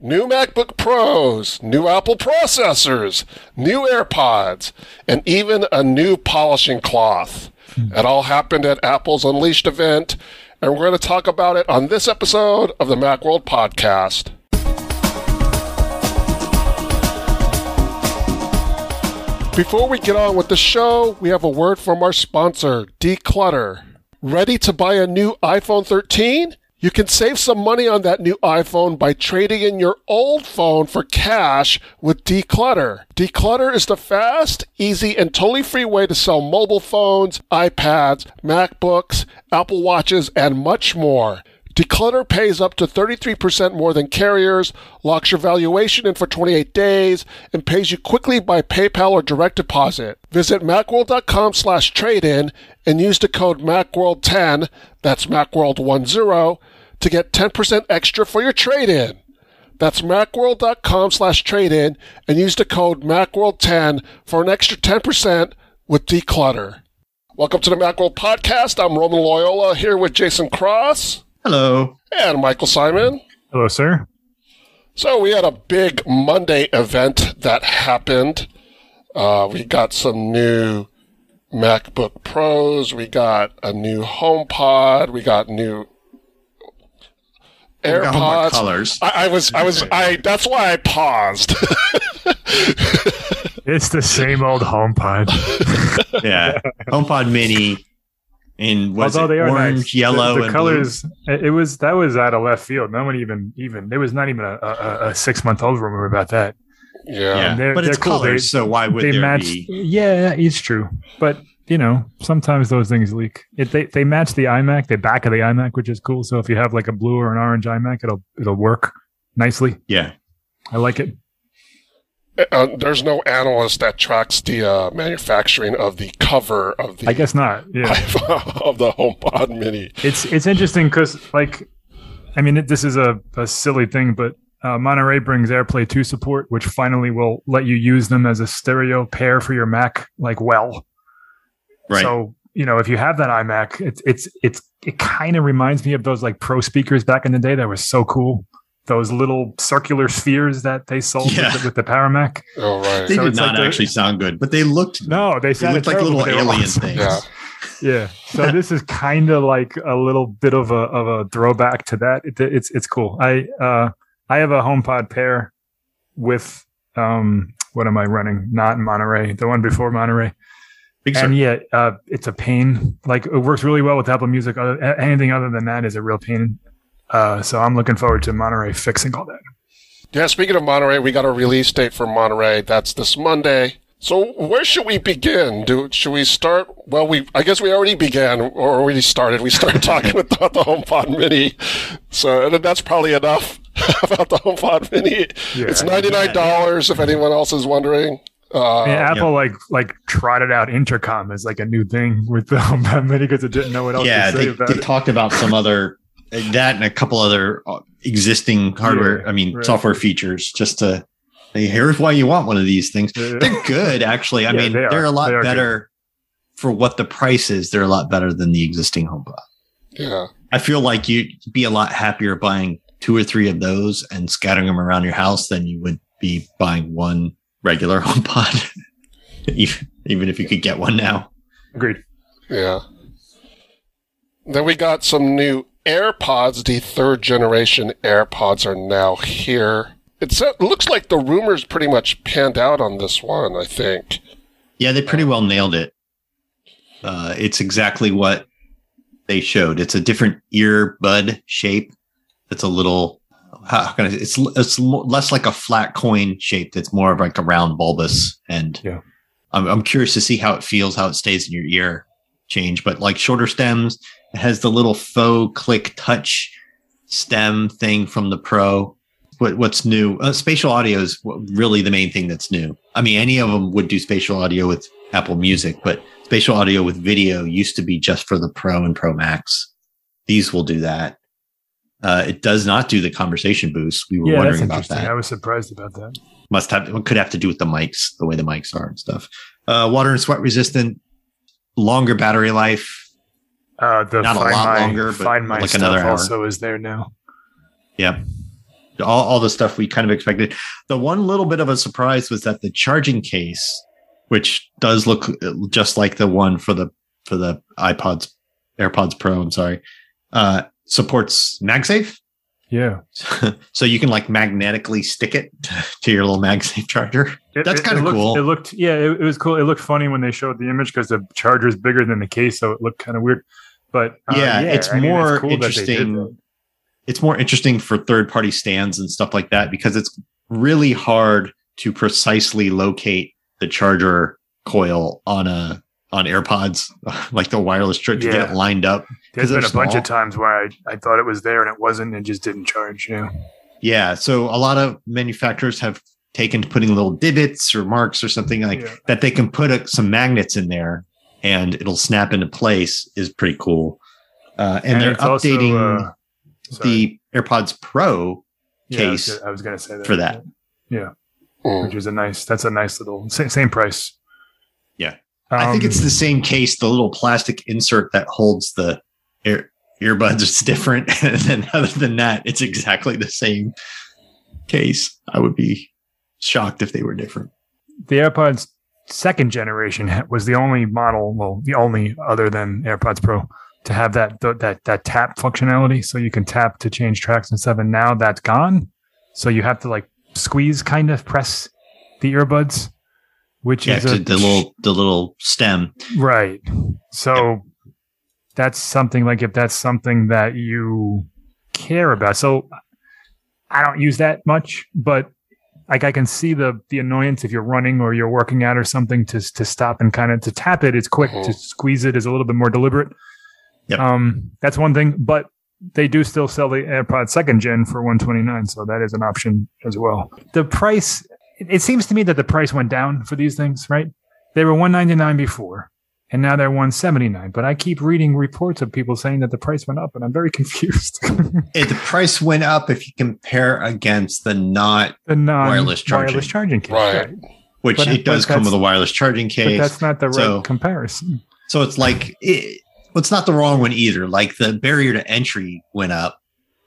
new MacBook Pros, new Apple processors, new AirPods, and even a new polishing cloth. Hmm. It all happened at Apple's Unleashed event, and we're going to talk about it on this episode of the Macworld Podcast. Before we get on with the show, we have a word from our sponsor, Declutter. Ready to buy a new iPhone 13? You can save some money on that new iPhone by trading in your old phone for cash with Declutter. Declutter is the fast, easy, and totally free way to sell mobile phones, iPads, MacBooks, Apple Watches, and much more. Declutter pays up to 33% more than carriers, locks your valuation in for 28 days, and pays you quickly by PayPal or direct deposit. Visit macworld.com slash trade-in and use the code MacWorld10, that's MacWorld10, to get 10% extra for your trade-in. That's macworld.com slash trade-in and use the code MacWorld10 for an extra 10% with Declutter. Welcome to the Macworld Podcast. I'm Roman Loyola here with Jason Cross. Hello. And Michael Simon. Hello, sir. So we had a big Monday event that happened. Uh, we got some new MacBook Pros. We got a new HomePod. We got new AirPods. colors. I, I was, I was, I. That's why I paused. It's the same old HomePod. yeah. HomePod Mini in was Although it they are orange, nice. yellow, the, the and colors. It it was that was out of left field. No one even even there was not even a, a, a six month old rumor about that. yeah. Yeah, but it's cool. colors, They- so why would they there match. be? Yeah, it's true. But you know, sometimes those things leak. It, they they match the iMac, the back of the iMac, which is cool. So if you have like a blue or an orange iMac, it'll it'll work nicely. Yeah, I like it. Uh, there's no analyst that tracks the uh, manufacturing of the cover of the I guess not. Yeah. of the HomePod Mini. it's it's interesting because like i mean it, this is a, a silly thing but uh, monterey brings airplay 2 support which finally will let you use them as a stereo pair for your mac like well right. so you know if you have that imac it's it's it's it kind of reminds me of those like pro speakers back in the day that were so cool those little circular spheres that they sold Yeah. with, the, with the power mac Oh right. they so did it's not like the- actually sound good, but they looked. no they they sounded looked like little but they were alien awesome. things. Yeah. Yeah. So this is kind of like a little bit of a of a throwback to that. It, it's it's cool. I uh I have a HomePod pair with um what am I running? Not Monterey, the one before Monterey. Big And cir- yeah, uh, it's a pain. Like it works really well with Apple Music. Other, anything other than that is a real pain. Uh, so I'm looking forward to Monterey fixing all that. Yeah, speaking of Monterey, we got a release date for Monterey. That's this Monday. So where should we begin? Do should we start? Well, we I guess we already began or already started. We started talking about the HomePod Mini. So and that's probably enough about the HomePod Mini. Yeah. it's ninety nine dollars. If anyone else is wondering. Uh, And Apple like like trotted out intercom as like a new thing with the HomePod Mini because it didn't know what else yeah, to say they, about they it. talked about some other that and a couple other uh, existing hardware. Yeah, I mean, right. software features. Just to hey, here's why you want one of these things. Yeah. They're good, actually. I Yeah, mean, they they are. are a lot They are better for what the price is. They're a lot better than the existing HomePod. yeah. I feel like you'd be a lot happier buying two or three of those and scattering them around your house than you would be buying one regular HomePod, even, even if you could get one now. Agreed. Yeah. Then we got some new AirPods. The third generation AirPods are now here. It's, it looks like the rumors pretty much panned out on this one, I think. Yeah, they pretty well nailed it. Uh, it's exactly what they showed. It's a different earbud shape. It's a little. How can I? It's it's less like a flat coin shape. It's more of like a round bulbous. And Yeah. I'm I'm curious to see how it feels, how it stays in your ear. Change, but like shorter stems. It has the little faux click touch stem thing from the Pro. What what's new? Uh, spatial audio is really the main thing that's new. I mean, any of them would do spatial audio with Apple Music, but spatial audio with video used to be just for the Pro and Pro Max. These will do that. Uh, it does not do the conversation boost. We were Yeah, wondering about that. I was surprised about that. Must have could have to do with the mics, the way the mics are and stuff. Uh, water and sweat resistant, longer battery life. Uh, the Not a Find lot My, longer, but Find My like stuff another hour. also is there now. Yeah, all, all the stuff we kind of expected. The one little bit of a surprise was that the charging case, which does look just like the one for the for the iPods, AirPods Pro. I'm sorry, uh, supports MagSafe. Yeah, so you can like magnetically stick it to your little MagSafe charger. It- That's kind of cool. It looked, yeah, it, it was cool. It looked funny when they showed the image because the charger is bigger than the case, so it looked kind of weird. But uh, Yeah, it's I mean, more cool that they did interesting it's more interesting for third party stands and stuff like that because it's really hard to precisely locate the charger coil on a on AirPods, like the wireless charger to get it lined up. There's 'cause been they're a bunch of times where I, I thought it was there and it wasn't, and just didn't charge. You know, Yeah. So a lot of manufacturers have taken to putting little divots or marks or something like Yeah. that they can put a, some magnets in there and it'll snap into place is pretty cool. Uh, and, they're it's also, updating uh, the AirPods Pro Yeah, I was case gonna- I was going to say that for that. Yeah, Mm. which is a nice. That's a nice little same, same price. Yeah. I think Um, it's the same case. The little plastic insert that holds the ear, earbuds is different. and then other than that, it's exactly the same case. I would be shocked if they were different. the AirPods second generation was the only model, well, the only other than AirPods Pro to have that that that tap functionality, so you can tap to change tracks and stuff. And now that's gone, so you have to like squeeze, kind of press the earbuds, which Yeah, is a, the little the little stem. right. So that's something like if that's something that you care about. So I don't use that much, but like I can see the the annoyance if you're running or you're working out or something to to stop and kind of to tap it. It's quick to Mhm. squeeze it is a little bit more deliberate. Yep. Um, that's one thing, but they do still sell the AirPods second gen for 129, so that is an option as well. The price, it seems to me that the price went down for these things, right? They were 199 before, and now they're 179. But I keep reading reports of people saying that the price went up, and I'm very confused. It, the price went up if you compare against the not, the non Wireless charging. wireless charging case, Right. which But- it does come with a wireless charging But case. that's not the right So- comparison. So it's like it, well, it's not the wrong one either. Like the barrier to entry went up,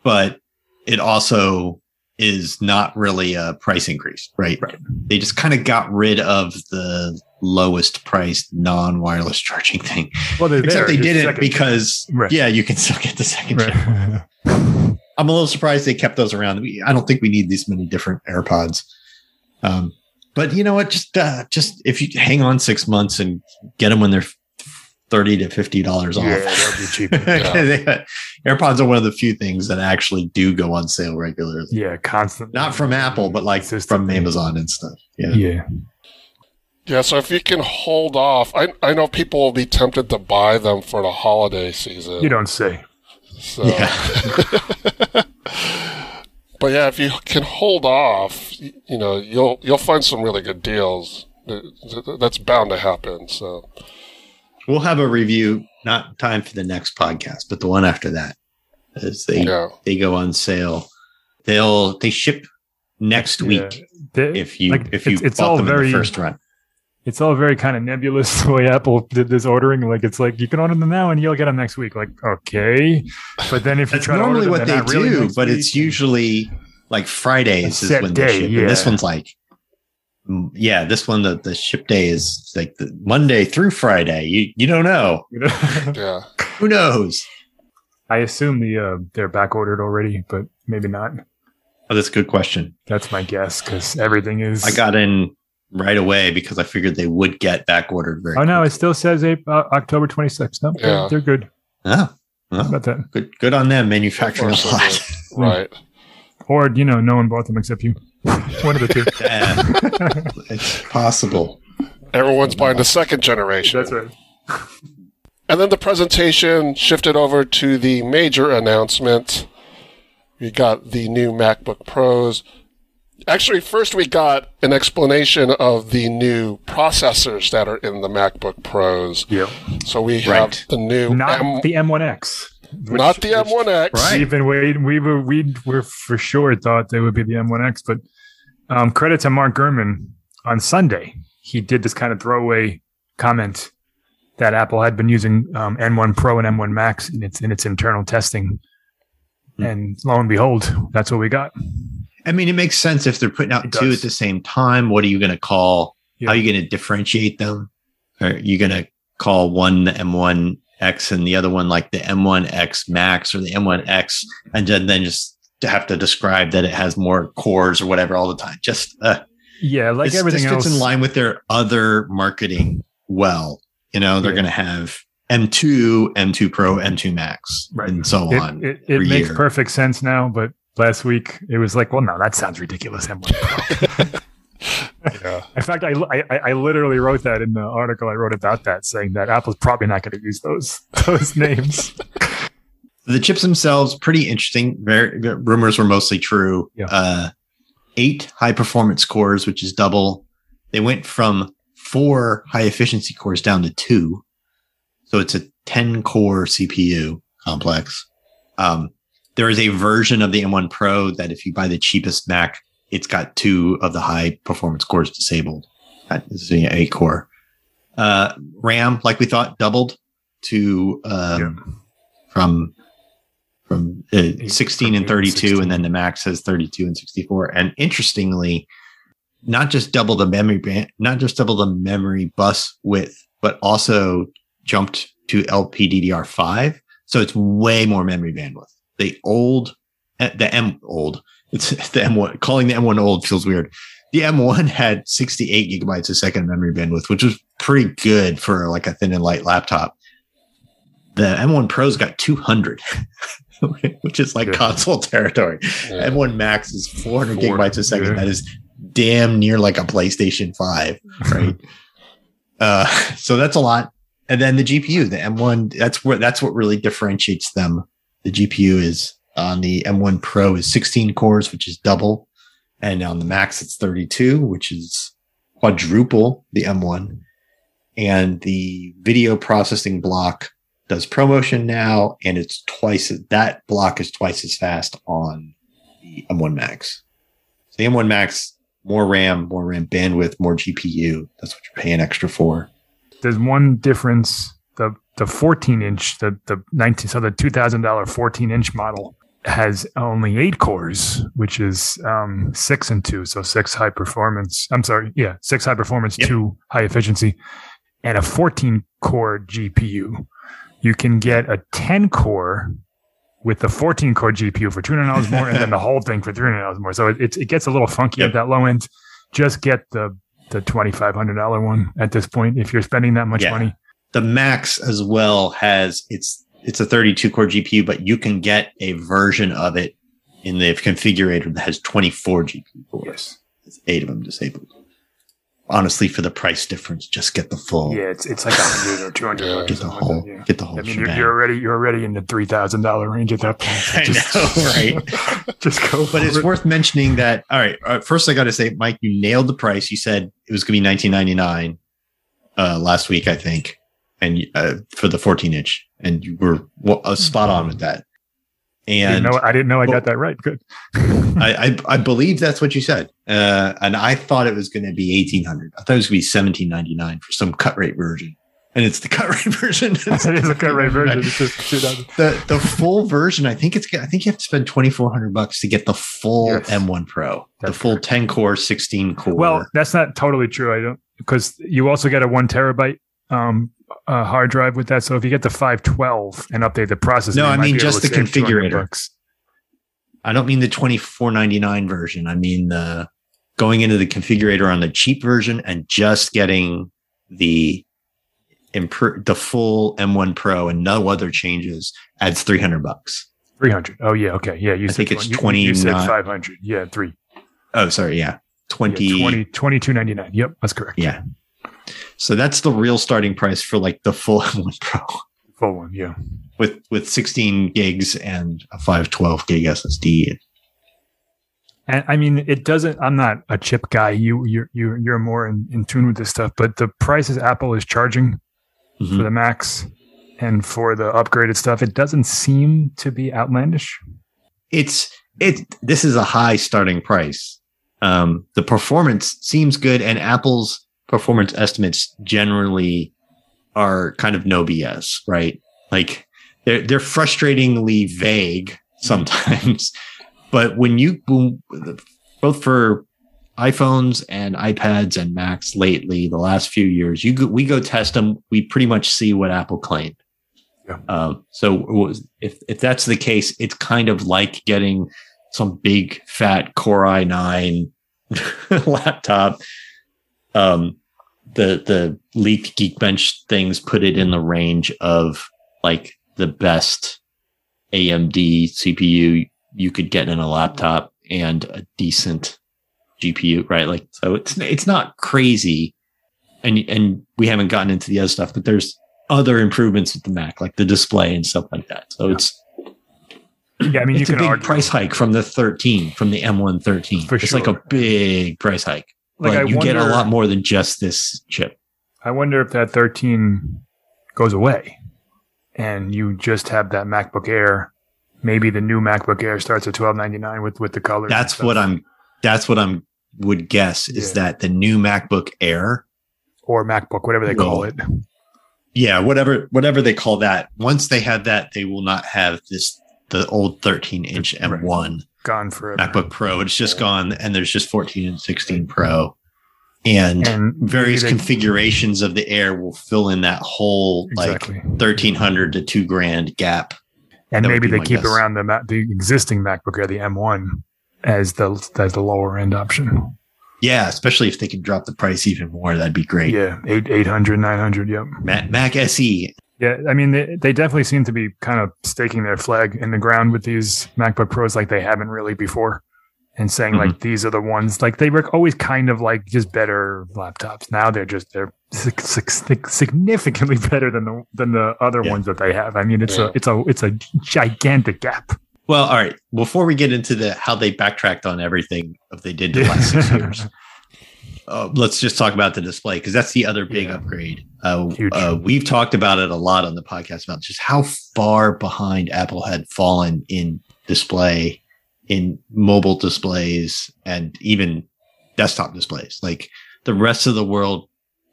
but it also is not really a price increase, right? Right. They just kind of got rid of the lowest priced non-wireless charging thing. Well, Except there, they did it because Right. yeah, you can still get the second. Right. I'm a little surprised they kept those around. We- I don't think we need these many different AirPods. Um, but you know what? Just uh, just if you hang on six months and get them when they're thirty to fifty dollars off. yeah, that'd be cheap. They- AirPods are one of the few things that actually do go on sale regularly. Yeah, constant. Not from Apple, but like from Amazon and stuff. Yeah. Yeah. Yeah, so if you can hold off, I, I know people will be tempted to buy them for the holiday season. You don't say. So. Yeah. but yeah, if you can hold off, you know, you'll you'll find some really good deals. Th- th- That's bound to happen. So We'll have a review, not time for the next podcast, but the one after that. As they yeah, they go on sale. They'll they ship next Yeah. week if you like, if you it's, it's bought all them very in the first run. It's all very kind of nebulous the way Apple did this ordering. Like it's like you can order them now and you'll get them next week. Like okay, but then if you That's try to order normally them, what they're they really do, next but week. it's usually like Fridays is when day, they ship. And this one's like, yeah, this one the, the ship day is like the Monday through Friday. You you don't know. yeah. Who knows? I assume the uh, they're back ordered already, but maybe not. Oh, that's a good question. That's my guess because everything is. I got in right away because I figured they would get back ordered very. Oh no, it still says April, uh, October 26th. No, they're, they're good. Oh, well, about that? good good on them manufacturing a So lot. Right. Or you know, no one bought them except you. One of the two. Yeah, it's possible. Everyone's buying the second generation. That's right. And then the presentation shifted over to the major announcement. We got the new MacBook Pros. Actually, first we got an explanation of the new processors that are in the MacBook Pros. Yeah. So we have Right. the new Not M, the M1X. which- not the which M1X. Right. We've been waiting. We were we were for sure thought they would be the M1X, but um, credit to Mark Gurman on Sunday. He did this kind of throwaway comment that Apple had been using um, M1 Pro and M1 Max in its in its internal testing, Hmm. and lo and behold, that's what we got. I mean, it makes sense if they're putting out It two does. at the same time. What are you going to call? Yeah. How are you going to differentiate them? Are you going to call one the M1X and the other one like the M1X Max or the M1X, and then, then just to have to describe that it has more cores or whatever all the time? Just uh, Yeah, like this, everything else. fits in line with their other marketing well. You know, they're Yeah. going to have M2, M2 Pro, M2 Max, Right. and so It, on. it, it makes year. perfect sense now, but last week it was like, well, no, that sounds ridiculous. M1 Pro. Yeah. In fact, I, I I literally wrote that in the article I wrote about that, saying that Apple's probably not going to use those those names. the chips themselves pretty interesting very rumors were mostly true Yeah. uh eight high performance cores which is double they went from four high efficiency cores down to two so it's a 10 core cpu complex um there is a version of the m1 pro that if you buy the cheapest mac it's got two of the high performance cores disabled. That is the eight core. Uh ram like we thought doubled to um from from uh, 16 and 32 16. and then the max has 32 and 64 and interestingly not just double the memory band not just double the memory bus width but also jumped to lpddr5 so it's way more memory bandwidth the old eh, the m old it's the m1 calling the m1 old feels weird the m1 had 68 gigabytes a second memory bandwidth which was pretty good for like a thin and light laptop the M1 Pro's got 200, which is like Yeah. console territory. Yeah. M1 Max is 400 Four, gigabytes a second. yeah. That is damn near like a PlayStation 5, right? uh, so that's a lot. And then the GPU, the M1, that's where that's what really differentiates them. The GPU is on the M1 Pro is 16 cores, which is double, and on the Max it's 32, which is quadruple the M1. And the video processing block does ProMotion now, and it's twice that block is twice as fast on the M1 Max. So the M1 Max, more RAM, more RAM bandwidth, more GPU. That's what you're paying extra for. There's one difference: the the 14 inch, the the 19, so the two thousand dollar 14 inch model has only eight cores, which is um, six and two, so six high performance. I'm sorry, yeah, six high performance, Yep. two high efficiency, and a 14 core GPU. You can get a 10 core with the 14 core GPU for $200 more, and then the whole thing for $300 more. So it, it, it gets a little funky Yep. at that low end. Just get the the $2,500 one at this point if you're spending that much Yeah. money. The Max as well has it's it's a 32 core GPU, but you can get a version of it in the configurator that has 24 GPU cores. It's eight of them disabled. Honestly, for the price difference, just get the full. Yeah, it's it's like 100 or 200 Yeah, Get the whole. like that, yeah. Get the whole. I mean, you're, you're already you're already in the three thousand dollar range at that point. I Just- know, right? Just go. but it's it. worth mentioning that. All right, uh, first I got to say, Mike, you nailed the price. You said it was going to be 1999 uh, last week, I think, and uh, for the 14 inch, and you were well, uh, spot on with that. I didn't And know, I didn't know I Well- got that right. Good. I, I I believe that's what you said, uh, and I thought it was going to be 1800. I thought it was going to be 1799 for some cut rate version, and it's the cut rate version. it is a cut rate version. The the full version i think it's i think you have to spend 2400 bucks to get the full Yes. m1 pro the That's full 10 core 16 core Well, that's not totally true. I don't because you also get a one terabyte um, uh, hard drive with that. So if you get the 512 and update the processor, No, I mean just the configurator. i don't mean the 2499 version i mean the going into the configurator on the cheap version and just getting the impro- the full m1 pro and no other changes adds 300 bucks 300. Oh yeah, okay, yeah. You I said think it's you- You, said 500. Yeah, three. oh sorry yeah 20 Yeah, 20 22.99. Yep, that's correct. yeah so that's the real starting price for like the full m1 pro full one. Yeah. with with 16 gigs and a 512 gig SSD. And I mean, it doesn't. I'm not a chip guy. You, you're, you're, you're more in, in tune with this stuff. But the prices Apple is charging Mhm. for the Max and for the upgraded stuff, it doesn't seem to be outlandish. It's it. This is a high starting price. Um, the performance seems good, and Apple's performance estimates generally are kind of no BS, right? Like they're they're frustratingly vague sometimes. But when you both for iPhones and iPads and Macs lately, the last few years, you go, we go test them. We pretty much see what Apple claimed. Yeah. Um, so if if that's the case, it's kind of like getting some big fat Core i9 laptop. Um, the the leaked Geekbench things put it in the range of like the best AMD CPU you could get in a laptop and a decent GPU, right? Like so it's it's not crazy. And and we haven't gotten into the other stuff, but there's other improvements with the Mac, like the display and stuff like that. So Yeah. it's Yeah, I mean, it's you a can big argue. price hike from the 13, from the M113. For it's like a big price hike. Like, but I you get a lot more than just this chip. I wonder if that 13 goes away and you just have that MacBook Air. Maybe the new MacBook Air starts at 1299 with with the colors. and That's what I'm. That's what I'm would guess is Yeah. that the new MacBook Air, or MacBook, whatever they call it. yeah, whatever whatever they call that. Once they have that, they will not have this the old 13 inch M1. Right. M1 Gone forever. MacBook Pro. It's just gone, and there's just 14 and 16 Pro, and, and various they- configurations of the Air will fill in that whole exactly. like 1300 to two grand gap. and that maybe they keep guess. around the the existing MacBook Air, the M1, as the as the lower end option. Yeah, especially if they could drop the price even more, that'd be great. Yeah, eight 800, 900, Yep. Mac, Mac SE, Yeah, I mean, they, they definitely seem to be kind of staking their flag in the ground with these MacBook Pros like they haven't really before, and saying like mm-hmm. these are the ones. Like they were always kind of like just better laptops. Now they're just they're sig- sig- sig- significantly better than the than the other Yeah. ones that they have. I mean, it's Yeah. a it's a it's a gigantic gap. Well, all right. Before we get into the how they backtracked on everything of they did the last six years, uh, let's just talk about the display because that's the other big Yeah. upgrade. Uh, uh, we've talked about it a lot on the podcast about just how far behind Apple had fallen in display, in mobile displays, and even desktop displays. Like the rest of the world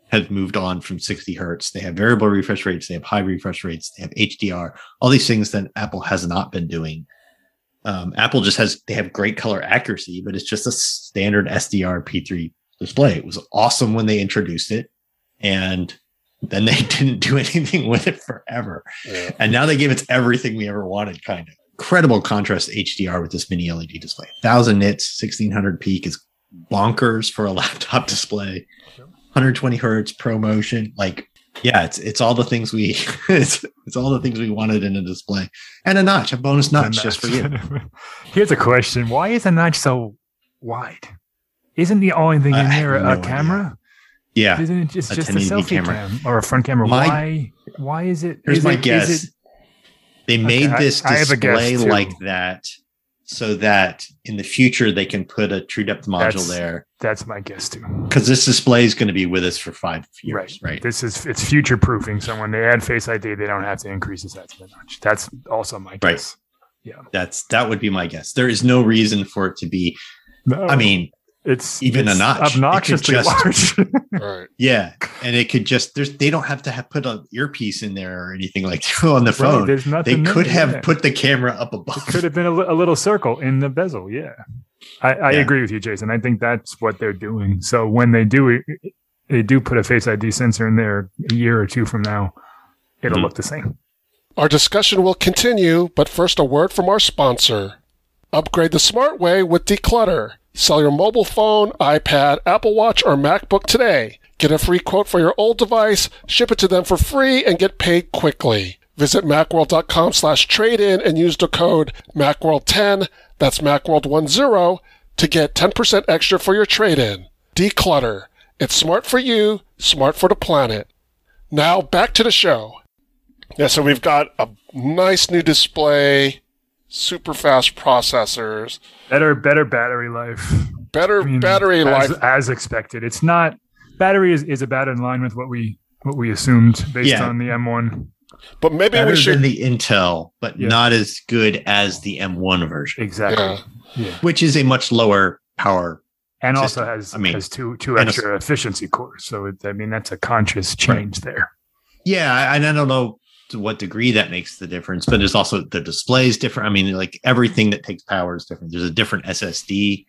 has moved on from 60 hertz. They have variable refresh rates, they have high refresh rates, they have HDR, all these things that Apple has not been doing. Um, Apple just has they have great color accuracy, but it's just a standard SDR P3 display. It was awesome when they introduced it, and then they didn't do anything with it forever. Yeah. And now they give it everything we ever wanted, kind of. Incredible contrast HDR with this mini LED display. 1000 nits, 1600 peak is bonkers for a laptop display. 120 hertz pro motion. Like, yeah, it's it's all the things we it's it's all the things we wanted in a display. And a notch, a bonus notch And just for you. Here's a question: Why is a notch so wide? Isn't the only thing in there no a idea. camera? Yeah. Isn't it just, A just a selfie camera. cam or a front camera? My- why? Why is it? Here's is my it- guess. it- they made I- this I have a guess, display too. like that so that in the future they can put a true depth module That's- there. that's my guess too. Because this display is going to be with us for five years, right? This is it's future proofing. So when they add Face ID, they don't have to increase the size of much. That's also my guess. Right. Yeah, That's that would be my guess. There is no reason for it to be. No, I mean, it's even a it's notch. Obnoxiously just- large. Right. yeah, and it could just there's they don't have to have put an earpiece in there or anything like that on the Right, phone. there's they could there, have yeah. put the camera up above. It above. could have been a, a little circle in the bezel. Yeah, I, I Yeah. agree with you, Jason. I think that's what they're doing. So when they do it, they do put a Face ID sensor in there a year or two from now. It'll Mhm. look the same. Our discussion will continue, but first a word from our sponsor. Upgrade the smart way with Declutter. Sell your mobile phone, iPad, Apple Watch, or MacBook today. Get a free quote for your old device, ship it to them for free, and get paid quickly. Visit macworld.com slash trade-in and use the code MacWorld10, that's MacWorld10, to get 10% extra for your trade-in. Declutter. It's smart for you, smart for the planet. Now back to the show. Yeah, so we've got a nice new display, super fast processors, Better, better battery life. better I mean, battery as, life. as expected. It's not battery is, is about in line with what we what we assumed based Yeah. on the M1. But maybe Better we should. than the Intel, but Yeah. not as good as the M1 version, Exactly. Yeah. Yeah. which is a much lower power. And System. also has I mean, has two two and a- extra efficiency cores. So it, I mean that's a conscious change there. Yeah, and I don't know to what degree that makes the difference, but it's also the display is different. I mean, like everything that takes power is different. There's a different SSD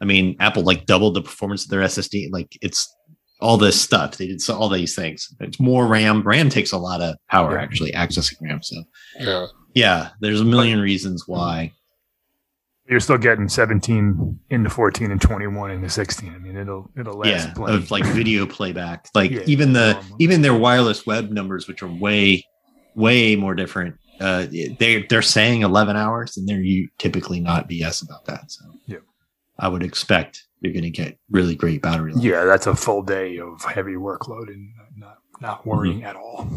I mean, Apple like doubled the performance of their SSD. Like it's all this stuff. They did so, all these things. It's more RAM. RAM takes a lot of power Yeah. actually accessing RAM. So Yeah. yeah, there's a million reasons why. You're still getting 17 into 14 and 21 into 16. I mean, it'll it'll last Yeah, plenty. of like video playback. Like Yeah, even the normal. even their wireless web numbers, which are way way more different. Uh, they they're saying 11 hours, and they're you typically not BS about that. So Yeah. I would expect you're going to get really great battery life. yeah, that's a full day of heavy workload and not not worrying Mm-hmm. at all.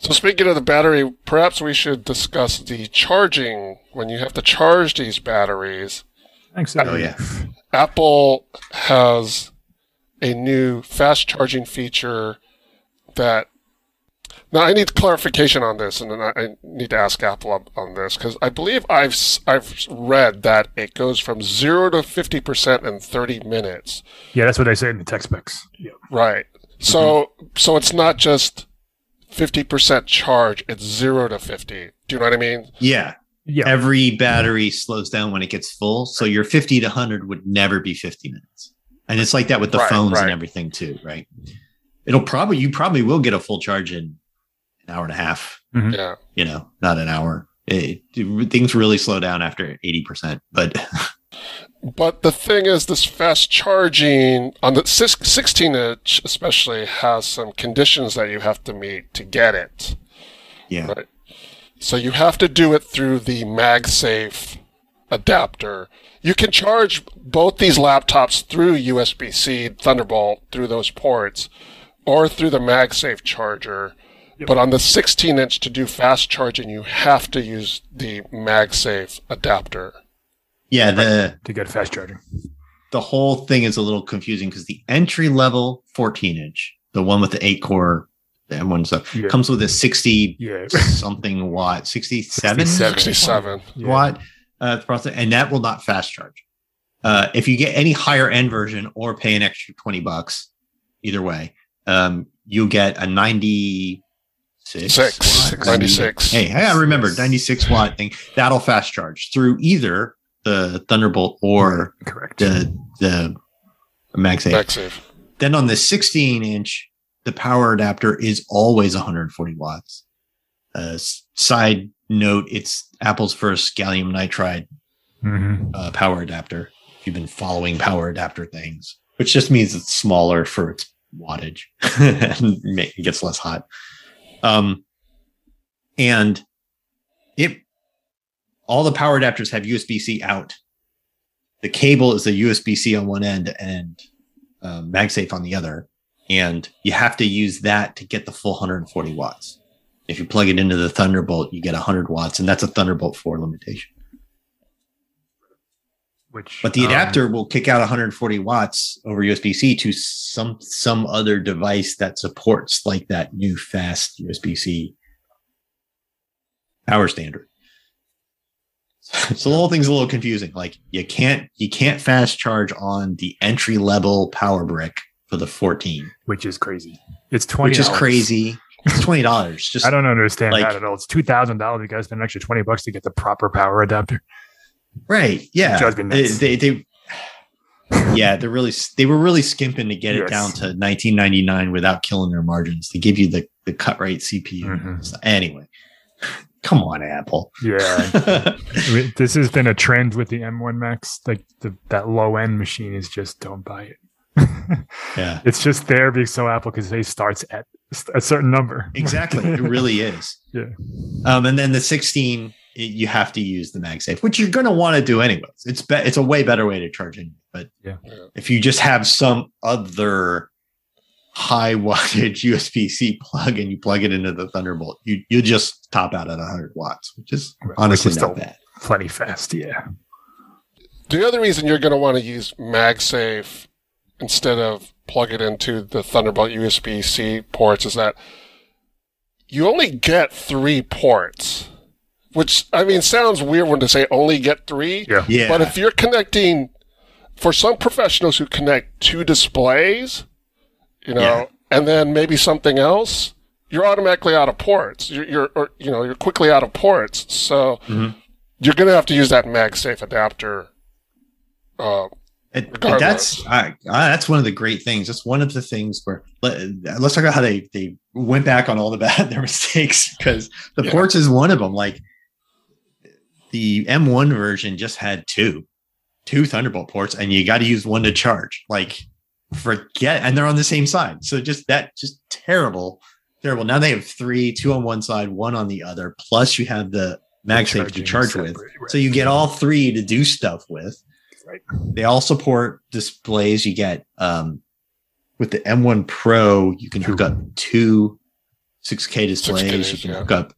So speaking of the battery, perhaps we should discuss the charging when you have to charge these batteries. Thanks. Oh, yeah. Apple has a new fast charging feature that. Now I need clarification on this, and then I, I need to ask Apple up on this because I believe I've s- I've read that it goes from zero to fifty percent in thirty minutes. Yeah, that's what they say in the tech specs. Yeah. Right. Mm-hmm. So so it's not just fifty percent charge; it's zero to fifty. Do you know what I mean? Yeah, Yeah. every battery slows down when it gets full. So your 50 to 100 would never be 50 minutes. And it's like that with the Right, phones right. and everything too, right? It'll probably, you probably will get a full charge in an hour and a half, mm-hmm. Yeah. you know, not an hour. It, it- things really slow down after 80%. But But the thing is, this fast charging on the 16 inch, especially, has some conditions that you have to meet to get it. yeah, Right. So you have to do it through the MagSafe adapter. You can charge both these laptops through USB C Thunderbolt through those ports or through the MagSafe charger. But on the 16 inch to do fast charging, you have to use the MagSafe adapter. yeah, the, To get fast charging. the whole thing is a little confusing because the entry level 14 inch, the one with the eight core M1 stuff, Yeah. comes with a 60 Yeah. something watt, 67, 67. 67. Yeah. watt uh, process, and that will not fast charge. Uh, if you get any higher end version or pay an extra 20 bucks, either way, um, you'll get a 96 Six. watt, 96. Hey, hey, I remember 96 watt thing. That'll fast charge through either the Thunderbolt or Correct. the the MagSafe. MagSafe. Then on the 16 inch, the power adapter is always 140 watts. Uh, side note, it's Apple's first gallium nitride hmm uh, power adapter. If you've been following power adapter things, which just means it's smaller for its wattage and it gets less hot. Um, and it, all the power adapters have USB C out. The cable is a USB C on one end and um, MagSafe on the other, and you have to use that to get the full 140 watts. If you plug it into the Thunderbolt, you get 100 watts, and that's a Thunderbolt 4 limitation. Which, But the um, adapter will kick out 140 watts over USB C to some some other device that supports like that new fast USB C power standard. So the whole thing's a little confusing. Like you can't you can't fast charge on the entry level power brick for the 14, which is crazy. It's twenty, which is crazy. It's twenty dollars. Just I don't understand like- that at all. It's two thousand dollars. You guys spend an extra twenty bucks to get the proper power adapter. Right. Yeah. Drives They, they, they yeah, they're really they were really skimping to get it down to 1999 without killing their margins. They give you the the cut rate CPU. Mhm. So anyway, come on, Apple. Yeah, this has been a trend with the M1 Macs. Like the, that low end machine is just don't buy it. yeah, It's just there because so Apple because they starts at a certain number. exactly. It really is. Yeah. Um, and then the 16, it- you have to use the MagSafe, which you're going to want to do anyways. It's be- it's a way better way to charge it. But Yeah. Yeah. if you just have some other high wattage USB C plug and you plug it into the Thunderbolt, you you just top out at 100 watts, which is Right, honestly which is not still- bad. Plenty fast. Yeah. The other reason you're going to want to use MagSafe instead of plug it into the Thunderbolt USB C ports is that you only get three ports. Which, I mean, sounds weird when to say only get three. Yeah. Yeah, But if you're connecting, for some professionals who connect two displays, you know, Yeah. and then maybe something else, you're automatically out of ports. You're, you're or, you know, you're quickly out of ports. So Mhm. you're going to have to use that MagSafe adapter Uh, It, that's I, I, that's one of the great things. That's one of the things where let, us talk about how they they went back on all the bad their mistakes because the Yeah. ports is one of them. Like the M1 version just had two, two Thunderbolt ports, and you got to use one to charge. Like forget, and they're on the same side. So just that, just terrible, terrible. Now they have three, two on one side, one on the other. Plus you have the MagSafe to charge with. right. So you get all three to do stuff with. Right. They all support displays. You get um with the M1 Pro, you can hook up two 6K displays. 6K, you can yeah. hook up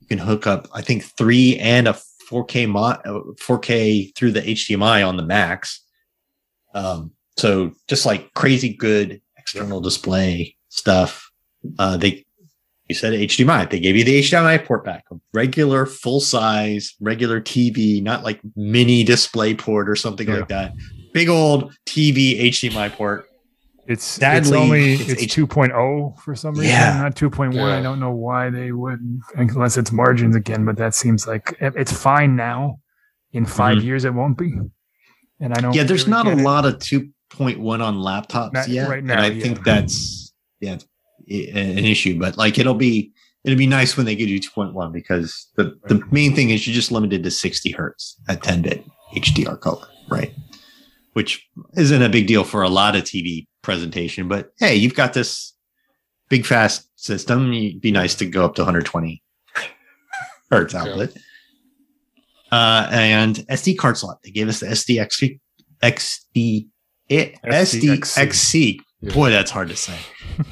you can hook up I think 3 and a 4K mo- uh, 4K through the HDMI on the Max. Um so just like crazy good external display stuff. Uh they you said HDMI. They gave you the HDMI port back, a regular full size, regular TV, not like mini display port or something Yeah. like that. Big old TV HDMI port. It's it's only it's it's, H- 2.0 for some reason, Yeah. not 2.1. Yeah. I don't know why they would, unless it's margins again. But that seems like it's fine now. In 5 Mhm. years, it won't be. And I don't. Yeah, there's really not a it. lot of 2.1 on laptops Not- yet. right and now, I yeah. think that's yeah an issue, but like it'll be it'll be nice when they give you 2.1 because the, the main thing is you're just limited to 60 hertz at 10 bit HDR color, right? Which isn't a big deal for a lot of TV presentation, but hey, you've got this big fast system. It'd be nice to go up to 120 hertz Yeah. output. Uh, and SD card slot. They gave us the SDXC, XD, it. SDXC. Yeah. Boy, that's hard to say.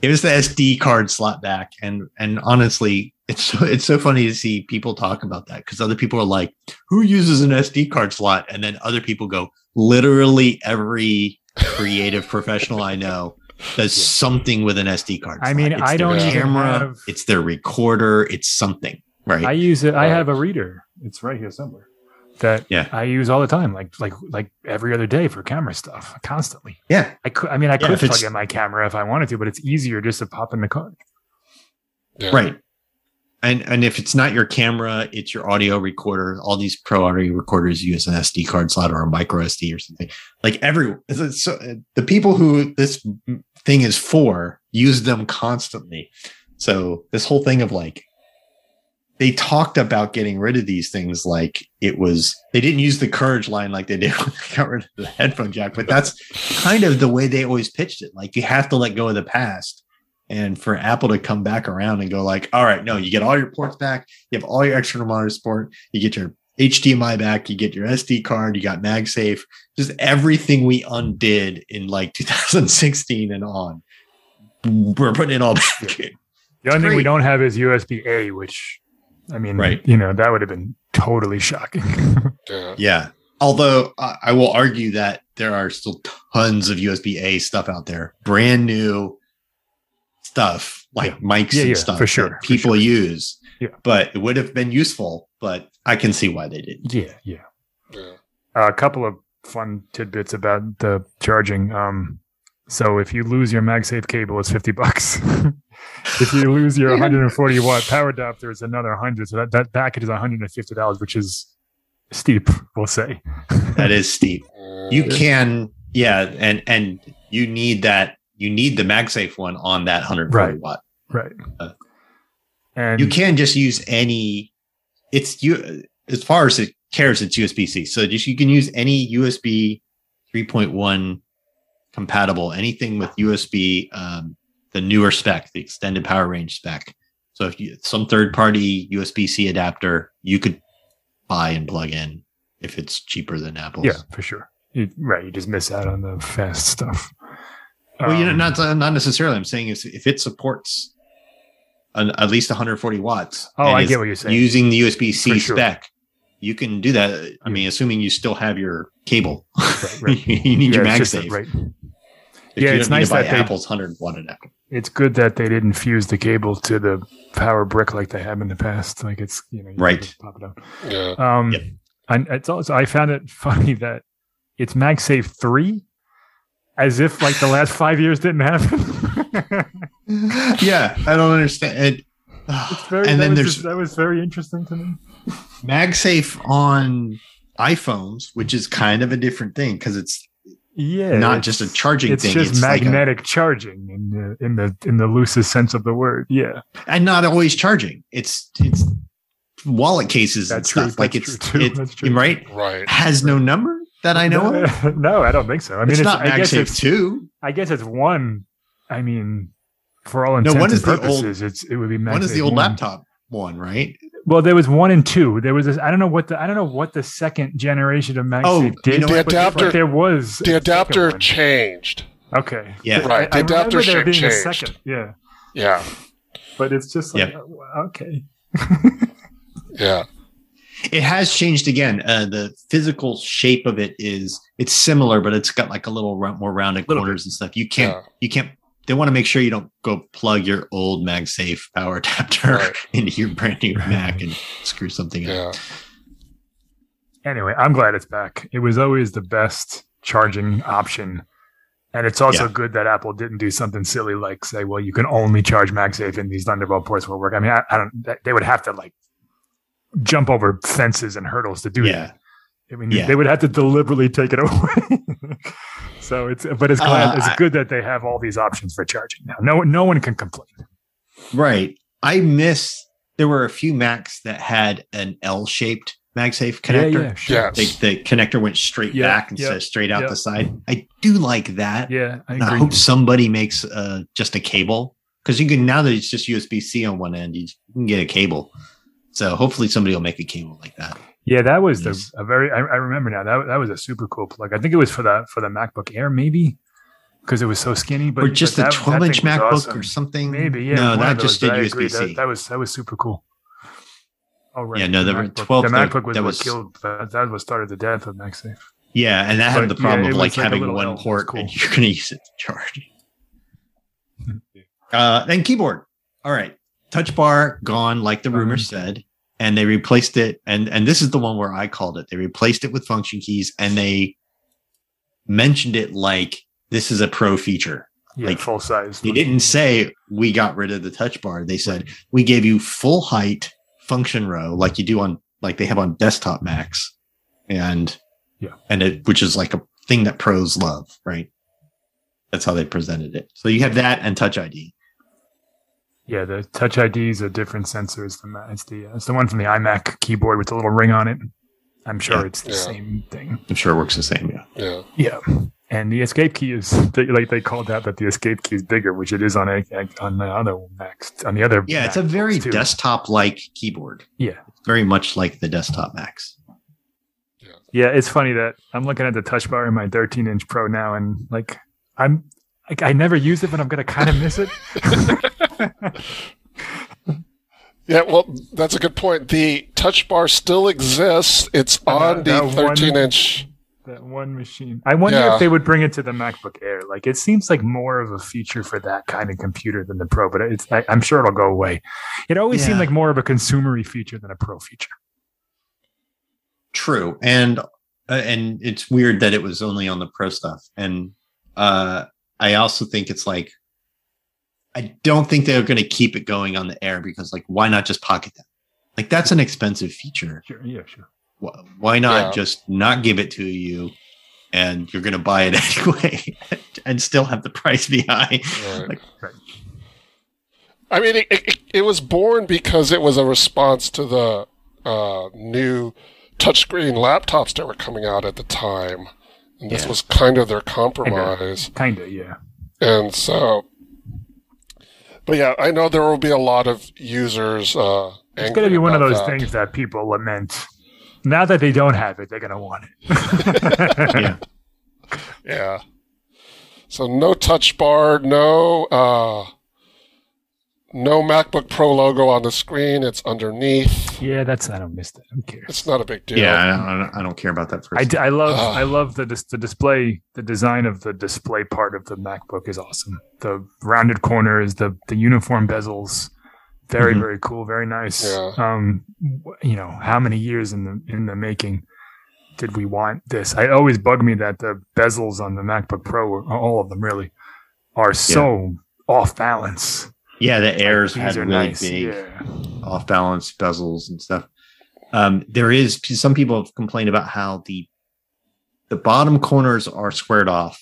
It was the SD card slot back, and and honestly, it's so it's so funny to see people talk about that because other people are like, "Who uses an SD card slot?" And then other people go, "Literally every creative professional I know does Yeah. something with an SD card." I slot. mean, It's I their don't even camera, have- it's their recorder, it's something, right? I use it. I have a reader. It's right here somewhere. That Yeah. I use all the time, like like like every other day for camera stuff, constantly. yeah, I could. I mean, I Yeah, could plug in my camera if I wanted to, but it's easier just to pop in the card. yeah. right. And and if it's not your camera, it's your audio recorder. All these pro audio recorders use an SD card slot or a micro SD or something. Like every so uh, the people who this thing is for use them constantly. So this whole thing of like they talked about getting rid of these things like it was they didn't use the courage line like they did when they got rid of the headphone jack, but that's kind of the way they always pitched it. Like you have to let go of the past. And for Apple to come back around and go like, all right, no, you get all your ports back, you have all your external monitor support, you get your HDMI back, you get your SD card, you got MagSafe, just everything we undid in like 2016 and on. We're putting it all back in. The only thing we don't have is USB A, which I mean, Right. you know, that would have been totally shocking. Yeah. Yeah. Although I I will argue that there are still tons of USB A stuff out there, brand new stuff like Yeah. mics Yeah, and yeah, stuff for sure, that for people sure. use. Yeah. But it would have been useful, but I can see why they didn't. yeah, yeah. Yeah. a couple of fun tidbits about the charging. Um, so if you lose your MagSafe cable, it's fifty bucks. if you lose your 140 watt power adapter, it's another 100. So that, that package is 150 dollars, which is steep, we'll say. That is steep. Uh, You can, yeah, and and you need that. You need the MagSafe one on that 140 Right. watt. right. Uh, And You can just use any. It's you as far as it cares. It's USB C. So just you can use any USB 3.1 compatible anything with USB, um, the newer spec, the extended power range spec. So if you some third party USB C adapter, you could buy and plug in if it's cheaper than Apple's. yeah, for sure. You, right, you just miss out on the fast stuff. Well, you know, Um, not not necessarily. I'm saying if, if it supports an, at least 140 watts. Oh, I get what you're saying. Using the USB C sure. spec, you can do that. I mean, assuming you still have your cable, Right, right. you need your Yeah, it's MagSafe. just- right. If Yeah, it's don't need nice to buy that they- Apple's 100 watt adapter. It's good that they didn't fuse the cable to the power brick like they have in the past. Like it's you know you Right. just pop it out. Yeah. Um, Yep. and it's also I found it funny that it's MagSafe three, as if like the last five years didn't happen. yeah, I don't understand. It, it's very, and then there's just- that was very interesting to me. MagSafe on iPhones, which is kind of a different thing because it's Yeah, not it's- just a charging It's thing. just it's like a- magnetic charging in the in the in the loosest sense of the word. Yeah, and not always charging. It's it's wallet cases and That's true. stuff. Like That's it's too. it, That's true. right Right. has no number that I know no, of. no, I don't think so. I mean, it's, it's, not I guess MagSafe it's two. I guess it's one. I mean, for all No, intents one and is the old- purposes, it's it would be One is the old one. laptop one, right? Well, there was one and two. There was this. I don't know what the I don't know what the second generation of MagSafe Oh, you did. know The but- but there was The adapter changed. Okay, Yeah. Right. The I adapter remember there shape being a second. Yeah, Yeah. but it's just like Yeah. uh, okay. Yeah. It has changed again. Uh, the physical shape of it is it's similar, but it's got like a little more rounded Little corners and stuff. You can't Yeah. you can't. They want to make sure you don't go plug your old MagSafe power adapter Right. into your brand new Mac and screw something up. Anyway, I'm glad it's back. It was always the best charging option. And it's also Yeah. good that Apple didn't do something silly like say, well, you can only charge MagSafe in these Thunderbolt ports will work. I mean, I, I don't, they would have to like jump over fences and hurdles to do Yeah. that. I mean, Yeah. they would have to deliberately take it away. so it's, but it's glad, Uh, it's I- good that they have all these options for charging now. No, no one can complain. Right. I miss. There were a few Macs that had an L-shaped MagSafe connector. Yeah, yeah, sure. Yes. The, the connector went straight Yeah, back instead yeah, of straight out yeah. the side. I do like that. Yeah, I And I hope somebody makes uh, just a cable because you can now that it's just USB C on one end, you can get a cable. So hopefully somebody will make a cable like that. Yeah, that was the a very. I, I remember now. That that was a super cool plug. I think it was for the for the MacBook Air, maybe because it was so skinny. But or just but a that- that 12 inch MacBook awesome. or something. Maybe yeah. No, that those, just did USB C. That, that was that was super cool. Oh right. Yeah, no, the the MacBook, 12 the MacBook was that was- killed. That, that was started the death of MagSafe. yeah, and that had the problem yeah, of like like having one L. Port cool. and you're going to use it to charge. uh, then keyboard. All right. Touch bar gone, like the rumor Um, said. And they replaced it. And and this is the one where I called it. They replaced it with function keys and they mentioned it like this is a pro feature. Yeah, Like, full size. They didn't say we got rid of the touch bar. They said we gave you full height function row like you do on like they have on desktop Macs. And Yeah. and it which is like a thing that pros love, right? That's how they presented it. So you have that and touch ID. Yeah, the Touch ID is a different sensor. It's the it's the it's the one from the iMac keyboard with the little ring on it. I'm sure Yeah. it's the Yeah. same thing. I'm sure it works the same, yeah. Yeah. Yeah, and the escape key is they, like they called out that the escape key is bigger, which it is on a, on the other Macs on the other. Yeah, it's a very desktop like keyboard. Yeah, Very much like the desktop Macs. yeah. It's funny that I'm looking at the touch bar in my 13 inch Pro now, and like I'm like I never use it, but I'm gonna kind of miss it. Yeah, well, that's a good point. The touch bar still exists. It's on the that one- 13 inch. that one machine. I wonder Yeah. if they would bring it to the MacBook Air. Like it seems like more of a feature for that kind of computer than the Pro, but it's I, I'm sure it'll go away. It always seemed like more of a consumery feature than a Pro feature. True, and uh, and it's weird that it was only on the pro stuff. And uh, I also think it's like I don't think they're going to keep it going on the air because like why not just pocket them? Like that's an expensive feature. Sure, yeah, sure. Wh- Why not Yeah. just not give it to you? And you're going to buy it anyway, and still have the price be high. Right. Like, I mean, it, it, it was born because it was a response to the uh, new touchscreen laptops that were coming out at the time. And this Yeah. was kind of their compromise. Kinda, yeah. And so, but yeah, I know there will be a lot of users. Uh, It's gonna be one of those that. things that people lament. Now that they don't have it, they're gonna want it. yeah, Yeah. So no touch bar, no uh no MacBook Pro logo on the screen. It's underneath. yeah, that's I don't miss that. Who cares? It's not a big deal. yeah. I don't, I don't- care about that. I, First. d- I love Ugh. I love the dis- the display the design of the display part of the MacBook is awesome. The rounded corners, the the uniform bezels, very Mhm. very cool, very nice. Yeah. Um, you know how many years in the in the making did we want this? I always bug me that the bezels on the MacBook Pro, all of them really, are so off balance. Yeah, the airs These had are really nice. big Yeah. off balance bezels and stuff. Um, there is some people have complained about how the the bottom corners are squared off,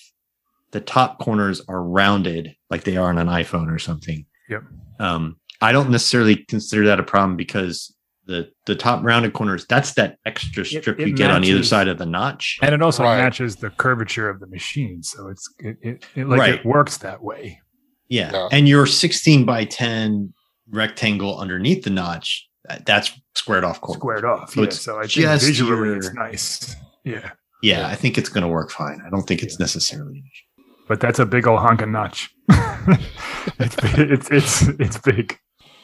the top corners are rounded like they are on an iPhone or something. Yep. Um, I don't necessarily consider that a problem because the the top rounded corners that's that extra strip it you get on either side of the notch. And it also Right. matches the curvature of the machine, so it's it, it, it like Right. it works that way. Yeah. Yeah. And your 16 by 10 rectangle underneath the notch, that's squared off corners. Squared off. So yeah. it's So I think just visually your- it's nice. Yeah. Yeah, I think it's going to work fine. I don't think it's Yeah. necessarily. But that's a big old honking notch. it's, it's it's it's big.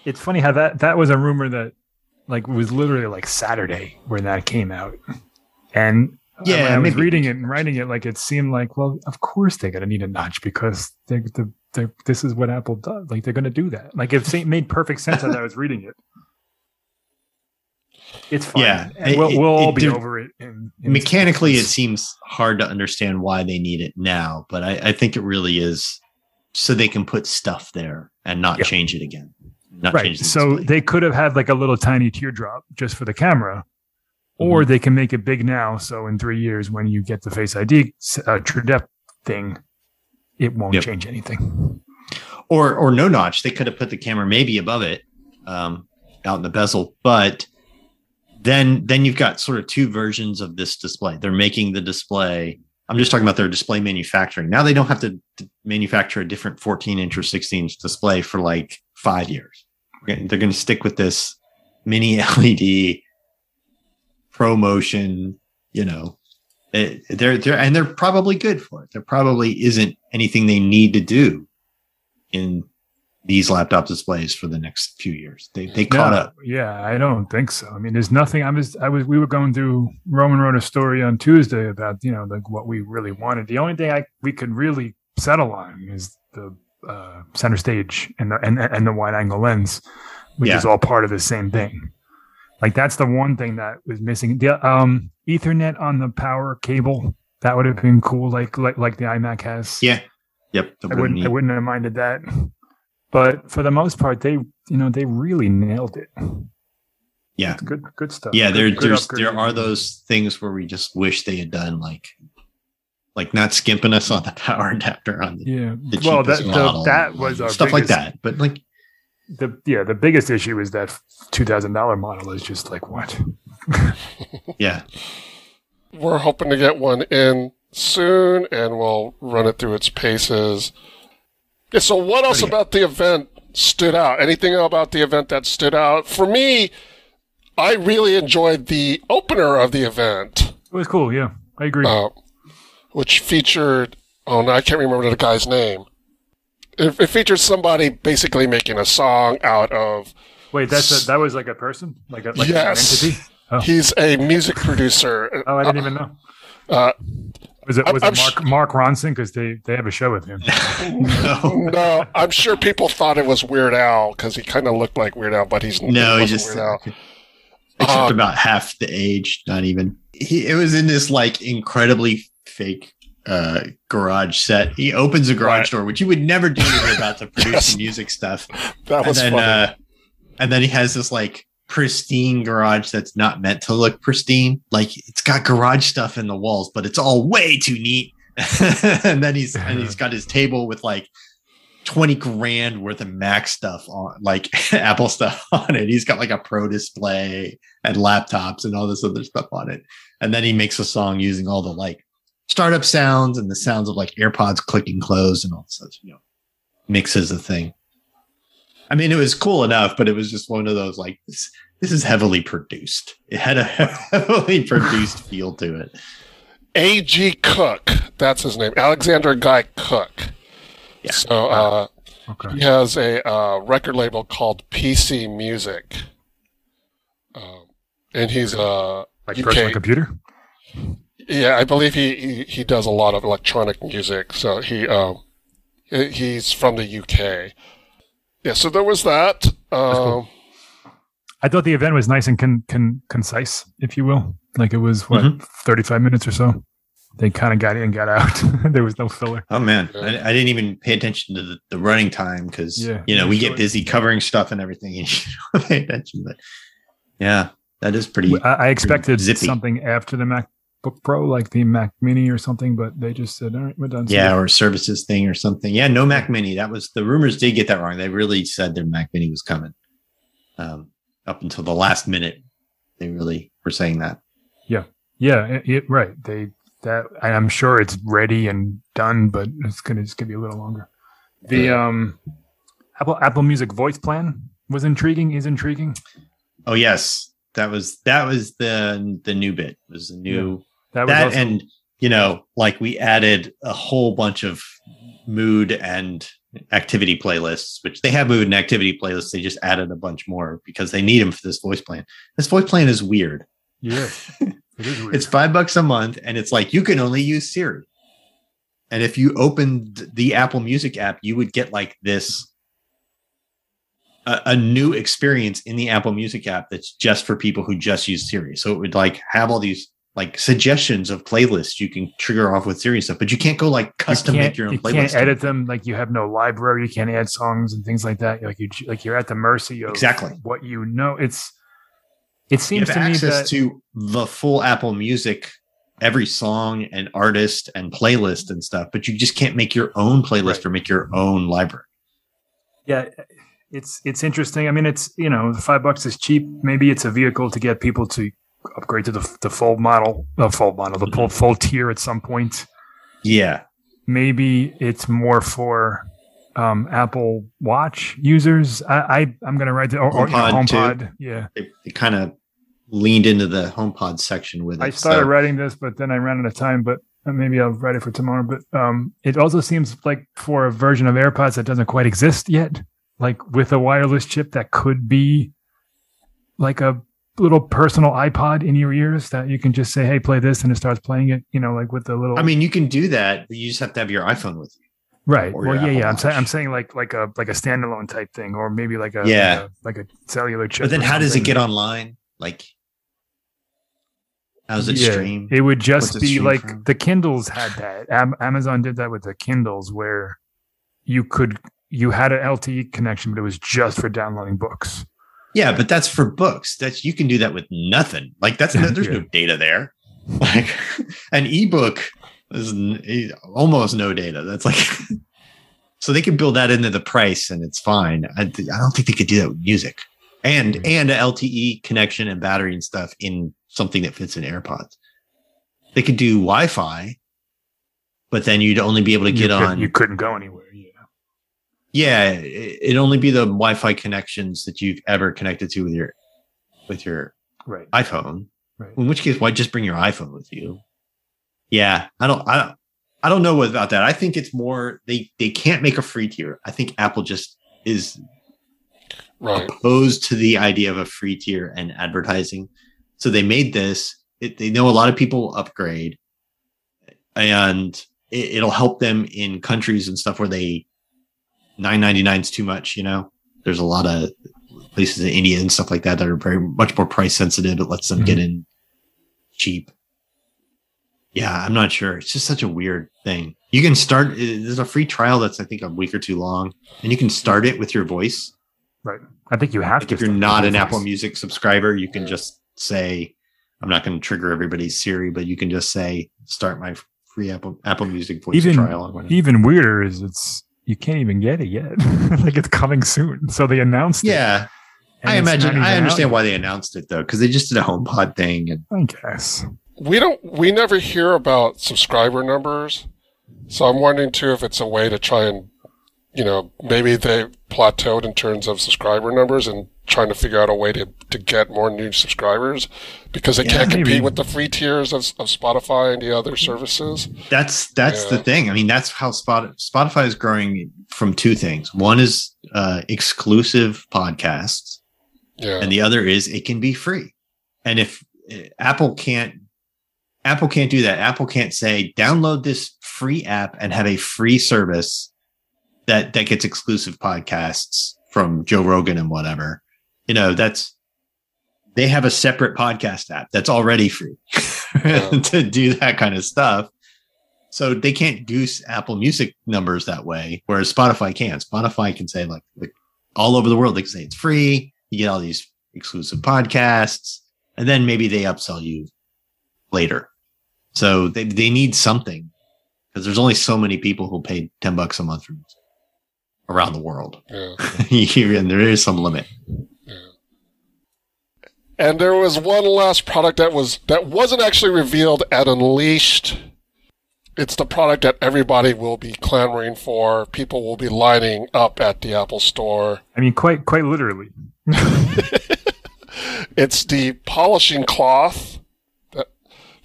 It's funny how that that was a rumor that like was literally like Saturday when that came out, and Uh, yeah, when I was reading it and writing it, like it seemed like, well, of course they're gonna need a notch because they the they this is what Apple does. Like they're gonna do that. Like it made perfect sense as I was reading it. It's fine. Yeah, and we'll, it- we'll all it be did- over it. In, in Mechanically, it seems hard to understand why they need it now, but I, I think it really is so they can put stuff there and not Yeah. change it again. Not right the so display. they could have had like a little tiny teardrop just for the camera or Mm-hmm. they can make it big now so in three years when you get the face id uh, thing it won't Yep. change anything or or no notch. They could have put the camera maybe above it, um, out in the bezel, but then then you've got sort of two versions of this display. They're making the display. I'm just talking about their display manufacturing. Now they don't have to d- manufacture a different 14 inch or 16 inch display for like five years. They're going to stick with this mini LED ProMotion. You know, it, they're they're and they're probably good for it. There probably isn't anything they need to do in these laptop displays for the next few years. They they caught No, up. yeah i don't think so i mean there's nothing i was i was we were going through roman wrote a story on tuesday about you know like what we really wanted the only thing i we could really settle on is the uh, center stage and the and, and the wide angle lens which Yeah. is all part of the same thing like that's the one thing that was missing the um ethernet on the power cable that would have been cool like like like the imac has Yeah. Yep. I wouldn't, I wouldn't have minded that. But for the most part, they, you know, they really nailed it. Yeah. It's good, good stuff. yeah, Good- there good there are those things where we just wish they had done like like not skimping us on the power adapter on the, Yeah. the Well, that the, that was our stuff like that. But like The yeah, the biggest issue is that two thousand dollar model is just like what? yeah, We're hoping to get one in soon, and we'll run it through its paces. Yeah, so what else about the event stood out? Anything about the event that stood out? For me, I really enjoyed the opener of the event, It was cool. Yeah, I agree. uh, which featured, oh, no, I can't remember the guy's name. It, it featured somebody basically making a song out of, Wait, that's a, that was like a person, like a like Yes. an entity. Oh. he's a music producer. Oh, I didn't even know. Uh, Was it was I'm it Mark Mark Ronson? Because they they have a show with him. no, no, I'm sure people thought it was Weird Al because he kind of looked like Weird Al, but he's no, he just Weird Al. except Um, about half the age, not even. He it was in this like incredibly fake uh garage set. He opens a garage Right. door, which you would never do when you're about to produce Yes. music stuff. That and was then funny. uh and then he has this like pristine garage that's not meant to look pristine like it's got garage stuff in the walls but it's all way too neat and then he's and he's got his table with like 20 grand worth of mac stuff on like apple stuff on it he's got like a pro display and laptops and all this other stuff on it and then he makes a song using all the like startup sounds and the sounds of like airpods clicking closed and all such you know mixes a thing I mean, it was cool enough, but it was just one of those like this, this is heavily produced. It had a heavily produced feel to it. A.G. Cook, that's his name, Alexander Guy Cook. Yeah. So uh, Okay. he has a uh, record label called PC Music, um, and he's uh, Like UK personal computer. Yeah, I believe he, he, he does a lot of electronic music. So he um he's from the UK. Yeah, so there was that. Um, cool. I thought the event was nice and con, con, concise, if you will. Like it was what Mhm. thirty five minutes or so. They kind of got in, got out. there was no filler. Oh man, Yeah. I, I didn't even pay attention to the, the running time because Yeah, you know we sure. get busy covering stuff and everything, and you don't pay attention. But yeah, That is pretty. I, I expected zippy. something after the MacBook Pro, like the Mac Mini or something, but they just said, "All right, we're done." Yeah, or services thing or something. Yeah, no Mac Mini. That was the rumors did get that wrong. They really said their Mac Mini was coming. Um, up until the last minute, they really were saying that. yeah, it, it- right. They that I'm sure it's ready and done, but it's gonna just gonna be a little longer. The um, Apple Apple Music voice plan was intriguing. Is intriguing. Oh yes, that was that was the the new bit. Was the new That was that also, and you know like we added a whole bunch of mood and activity playlists which they have mood and activity playlists. They just added a bunch more because they need them for this voice plan. This voice plan is weird. Yeah, it is weird. it's five bucks a month and it's like you can only use siri. And if you opened the apple music app you would get like this a, a new experience in the apple music app that's just for people who just use siri. So it would like have all these like suggestions of playlists you can trigger off with siri stuff but you can't go like custom you make your own you playlist can't edit them like you have no library. You can't add songs and things like that. Like you like you're at the mercy of Exactly. what you know. It's it you seems to me access that to the full apple music every song and artist and playlist and stuff but you just can't make your own playlist Right. or make your own library yeah, it's it's interesting. I mean, it's you know, five bucks is cheap. Maybe it's a vehicle to get people to upgrade to the the full model, the full model, the full full tier at some point. yeah Maybe it's more for um, Apple Watch users. I, I I'm gonna write the or, or, you know, HomePod, Yeah, they, they kind of leaned into the HomePod section with it. I started so- writing this, but then I ran out of time. But uh, maybe I'll write it for tomorrow. But um, it also seems like for a version of AirPods that doesn't quite exist yet, like with a wireless chip that could be like a little personal iPod in your ears that you can just say, "Hey, play this," and it starts playing it. You know, like with the little. I mean, you can do that, but you just have to have your iPhone with you. right? Well, yeah, Apple yeah. I'm saying, I'm saying like like a like a standalone type thing, or maybe like a Yeah. like a, like a cellular chip. But then, how does it get online? Like, how does it Yeah, stream? It would just it be like from? the Kindles had that. Am- Amazon did that with the Kindles, where you could you had an LTE connection, but it was just for downloading books. Yeah, but that's for books. That's you can do that with nothing. Like that's no, there's Yeah. no data there. Like an ebook is n- almost no data. That's like. So they can build that into the price and it's fine. I, I don't think they could do that with music and Mhm. and a LTE connection and battery and stuff in something that fits in AirPods. They could do Wi-Fi, but then you'd only be able to You get could- on. You couldn't go anywhere. Yeah. yeah, it- it'd only be the Wi-Fi connections that you've ever connected to with your with your Right. iPhone. Right. In which case, why just bring your iPhone with you? Yeah, I don't, I don't, I don't know about that. I think it's more they they can't make a free tier. I think Apple just is Right. opposed to the idea of a free tier and advertising. So they made this. It, they know a lot of people upgrade, and it, it'll help them in countries and stuff where they nine ninety nine is too much. You know, there's a lot of places in India and stuff like that that are very much more price sensitive. It lets them get mm-hmm. in cheap. Yeah, I'm not sure. It's just such a weird thing. You can start. Uh, there's a free trial that's I think a week or two long, and you can start it with your voice. Right. I think you have Like to. if you're not an voice. Apple Music subscriber, you can just say, I'm not going to trigger everybody's Siri, but you can just say, start my free Apple Apple Music voice Even trial. even weirder is it's you can't even get it yet. like it's coming soon. So they announced it. Yeah, I imagine. I understand yet. why they announced it though, because they just did a HomePod thing, and I guess. We don't. We never hear about subscriber numbers, so I'm wondering too if it's a way to try and, you know, maybe they plateaued in terms of subscriber numbers and trying to figure out a way to, to get more new subscribers because they Yeah, can't compete maybe. with the free tiers of, of Spotify and the other services. that's that's Yeah. the thing. I mean, that's how Spot, Spotify is growing from two things. One is uh, exclusive podcasts, Yeah. and the other is it can be free. And if uh, Apple can't, Apple can't do that. Apple can't say download this free app and have a free service that that gets exclusive podcasts from Joe Rogan and whatever. You know, that's they have a separate podcast app that's already free to do that kind of stuff. So they can't goose Apple Music numbers that way, whereas Spotify can. Spotify can say like, like all over the world, they can say it's free. You get all these exclusive podcasts. and then maybe they upsell you later. So they they need something because there's only so many people who pay ten bucks a month for music around the world, Yeah. and there is some limit. And there was one last product that was that wasn't actually revealed at Unleashed. It's the product that everybody will be clamoring for. People will be lining up at the Apple Store. I mean, quite quite literally. It's the polishing cloth.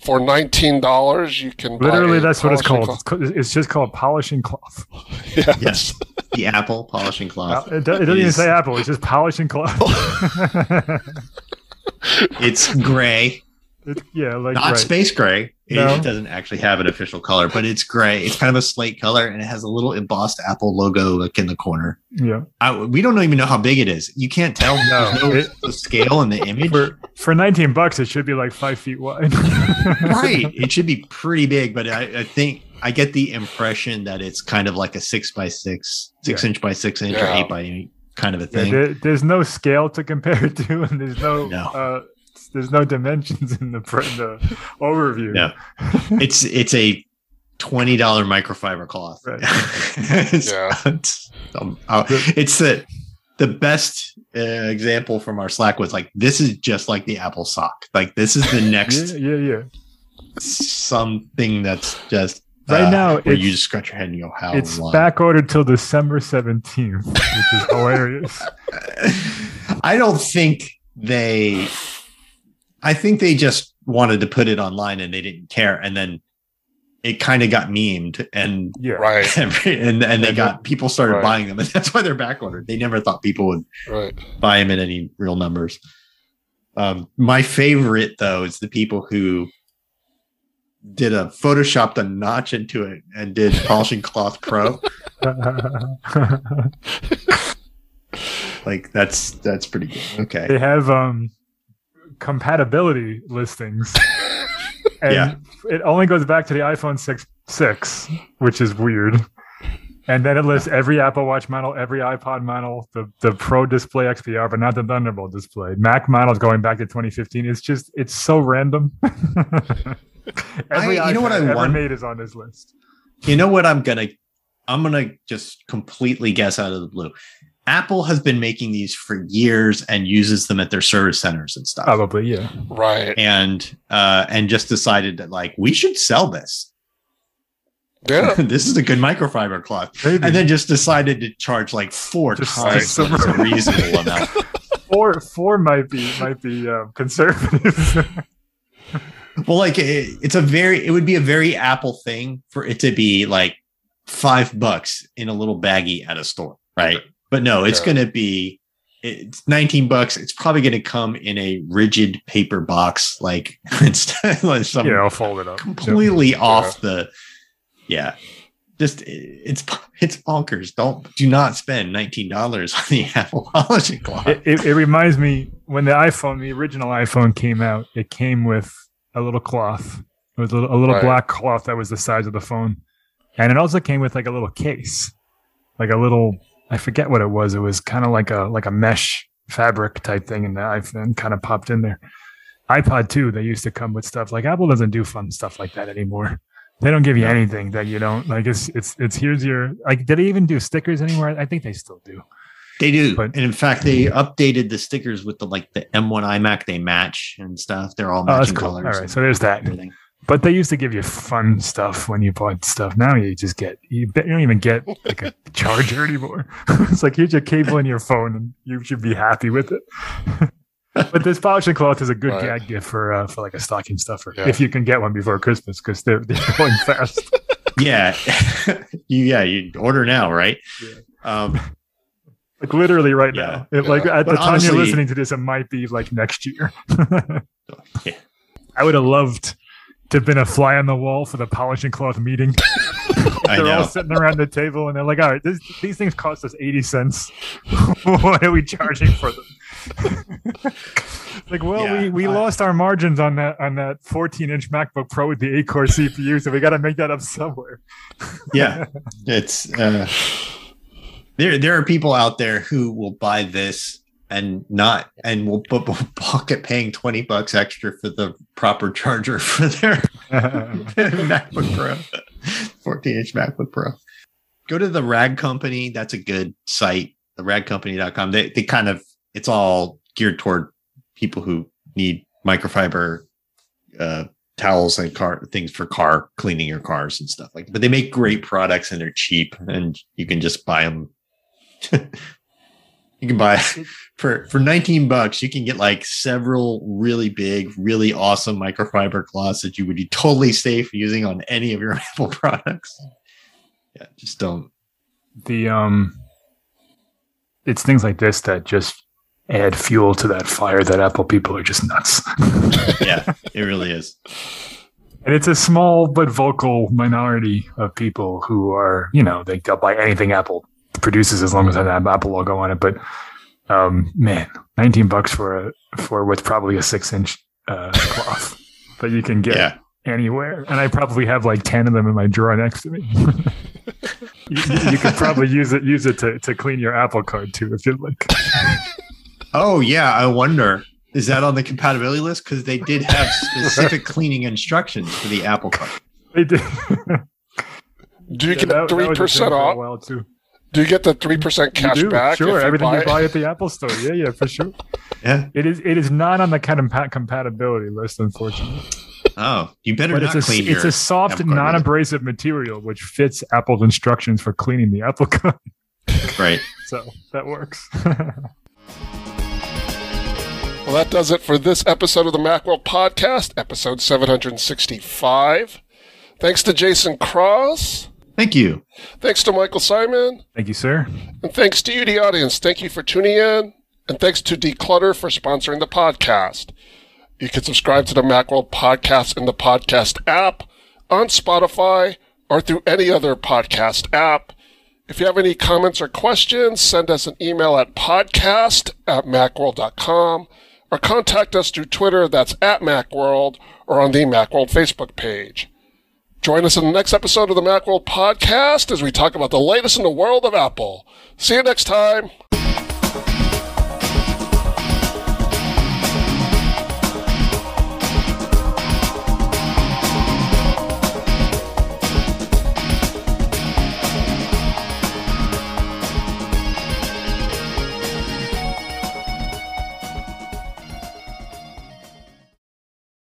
That for nineteen dollars you can Literally, a that's what it's polishing called. It's co- It's just called polishing cloth. cloth. Yes. Yes, the Apple polishing cloth. Uh, It, do- it doesn't even say Apple. It's just polishing cloth. It's gray, It- yeah, like not right. space gray. It No. doesn't actually have an official color, but it's gray. It's kind of a slate color, and it has a little embossed Apple logo like in the corner. Yeah. I, we don't even know how big it is. You can't tell. No, no it- the scale in the image. For for 19 bucks, it should be like five feet wide. right. It should be pretty big, but I, I think I get the impression that it's kind of like a six by six, six Yeah. inch by six inch, or eight by eight kind of a Yeah, thing. there, there's no scale to compare it to, and there's no, No. Uh, there's no dimensions in the pr- in the overview. No. it's it's a twenty dollar microfiber cloth. Right. it's, Yeah. it's, um, uh, it's the the best uh, example from our Slack was like this is just like the Apple sock. Like this is the next Yeah, yeah, yeah. something that's just Right uh, now, where you just scratch your head and you go, "How It's long?" back ordered till December 17th, which is hilarious. I don't think they. I think they just wanted to put it online and they didn't care, and then it kind of got memed, and Yeah. Right. and and they got people started Right. buying them, and that's why they're back ordered. They never thought people would Right. buy them in any real numbers. Um, my favorite though is the people who did a photoshopped a notch into it and did polishing cloth pro. Like that's that's pretty good. Okay. they have um compatibility listings. and Yeah. it only goes back to the iPhone 6 6, which is weird. And then it lists every Apple Watch model, every iPod model, the, the Pro Display XDR, but not the Thunderbolt display. Mac models going back to 2015. It's just, it's so random. every I- you know what I ever want- made is on this list. You know what I'm gonna I'm gonna just completely guess out of the blue. Apple has been making these for years and uses them at their service centers and stuff. Probably, yeah. Right. And uh and just decided that like we should sell this. Yeah. this is a good microfiber cloth. Maybe. And then just decided to charge like four Just- times just a reasonable amount. four, four might be, might be um, conservative. Well, like it, it's a very it would be a very Apple thing for it to be like five bucks in a little baggie at a store, right? But no, it's Yeah. going to be it's 19 bucks. It's probably going to come in a rigid paper box, like instead like some yeah, I'll fold it up. completely off the yeah. Just it's it's bonkers. Don't do not spend nineteen dollars on the Apple polishing cloth. it, it, it reminds me when the iPhone, the original iPhone came out, it came with a little cloth. It was a little, a little Right. black cloth that was the size of the phone. And it also came with like a little case, like a little, I forget what it was. It was kind of like a, like a mesh fabric type thing. And the iPhone kind of popped in there. iPod too, they used to come with stuff like Apple doesn't do fun stuff like that anymore. They don't give you anything that you don't like. It's, it's, it's here's your, like, did they even do stickers anymore? I think they still do. They do, But- and in fact, they updated the stickers with the like the M1 iMac. They match and stuff. They're all Oh, matching cool. colors. All right, so there's that. everything. But they used to give you fun stuff when you bought stuff. Now you just get you, you don't even get like a charger anymore. it's like here's your cable and your phone, and you should be happy with it. but this polishing cloth is a good Right. gag gift for uh, for like a stocking stuffer Yeah. if you can get one before Christmas because they're they're going fast. Yeah, you yeah you order now, right? Um, like literally right Yeah. now. It, Like Yeah. at the But time you're listening to this, it might be like next year. Yeah. I would have loved to have been a fly on the wall for the polishing cloth meeting. They're all sitting around the table and they're like, all right, this, these things cost us 80 cents. what are we charging for them? like, well, Yeah, we, we I- lost our margins on that on that 14 inch MacBook Pro with the eight core CPU, so we got to make that up somewhere. yeah, it's uh, there. There are people out there who will buy this and not and we'll but we'll at paying 20 bucks extra for the proper charger for their MacBook Pro 14 inch MacBook Pro. Go to the rag company. That's a good site, the ragcompany.com. They they kind of it's all geared toward people who need microfiber uh towels and car things for car cleaning your cars and stuff like that. But they make great products and they're cheap and you can just buy them. you can buy for for 19 bucks you can get like several really big really awesome microfiber cloths that you would be totally safe using on any of your apple products. Yeah just don't. The um it's things like this that just add fuel to that fire that apple people are just nuts. Yeah it really is. And it's a small but vocal minority of people who are you know they, they'll buy anything apple produces as long as it has an apple logo on it but um, man, 19 bucks for a for what's probably a six inch uh, cloth that you can get yeah anywhere. And I probably have like 10 of them in my drawer next to me. you, you could probably use it use it to, to clean your Apple card too if you'd like. oh yeah, I wonder. Is that on the compatibility list? Because they did have specific cleaning instructions for the Apple card. They did. Do you Yeah, get that- that three was a thing percent for a off? While, too. Do you get the three percent You cash do, back? Sure, if you everything buy you buy at the Apple Store. Yeah, yeah, for sure. Yeah. It is it is not on the kind of compa- compatibility list, unfortunately. Oh, you better But not it's a clean it's your a soft, Apple card with it. non-abrasive material which fits Apple's instructions for cleaning the Apple card. right. So that works. Well, that does it for this episode of the Macworld Podcast, episode 765. Thanks to Jason Cross. Thank you. Thanks to Michael Simon. Thank you, sir. And thanks to you, the audience. Thank you for tuning in. And thanks to Declutter for sponsoring the podcast. You can subscribe to the Macworld Podcast in the podcast app, on Spotify, or through any other podcast app. If you have any comments or questions, send us an email at podcast at macworld.com or contact us through Twitter, that's at Macworld, or on the Macworld Facebook page. Join us in the next episode of the Macworld Podcast as we talk about the latest in the world of Apple. See you next time.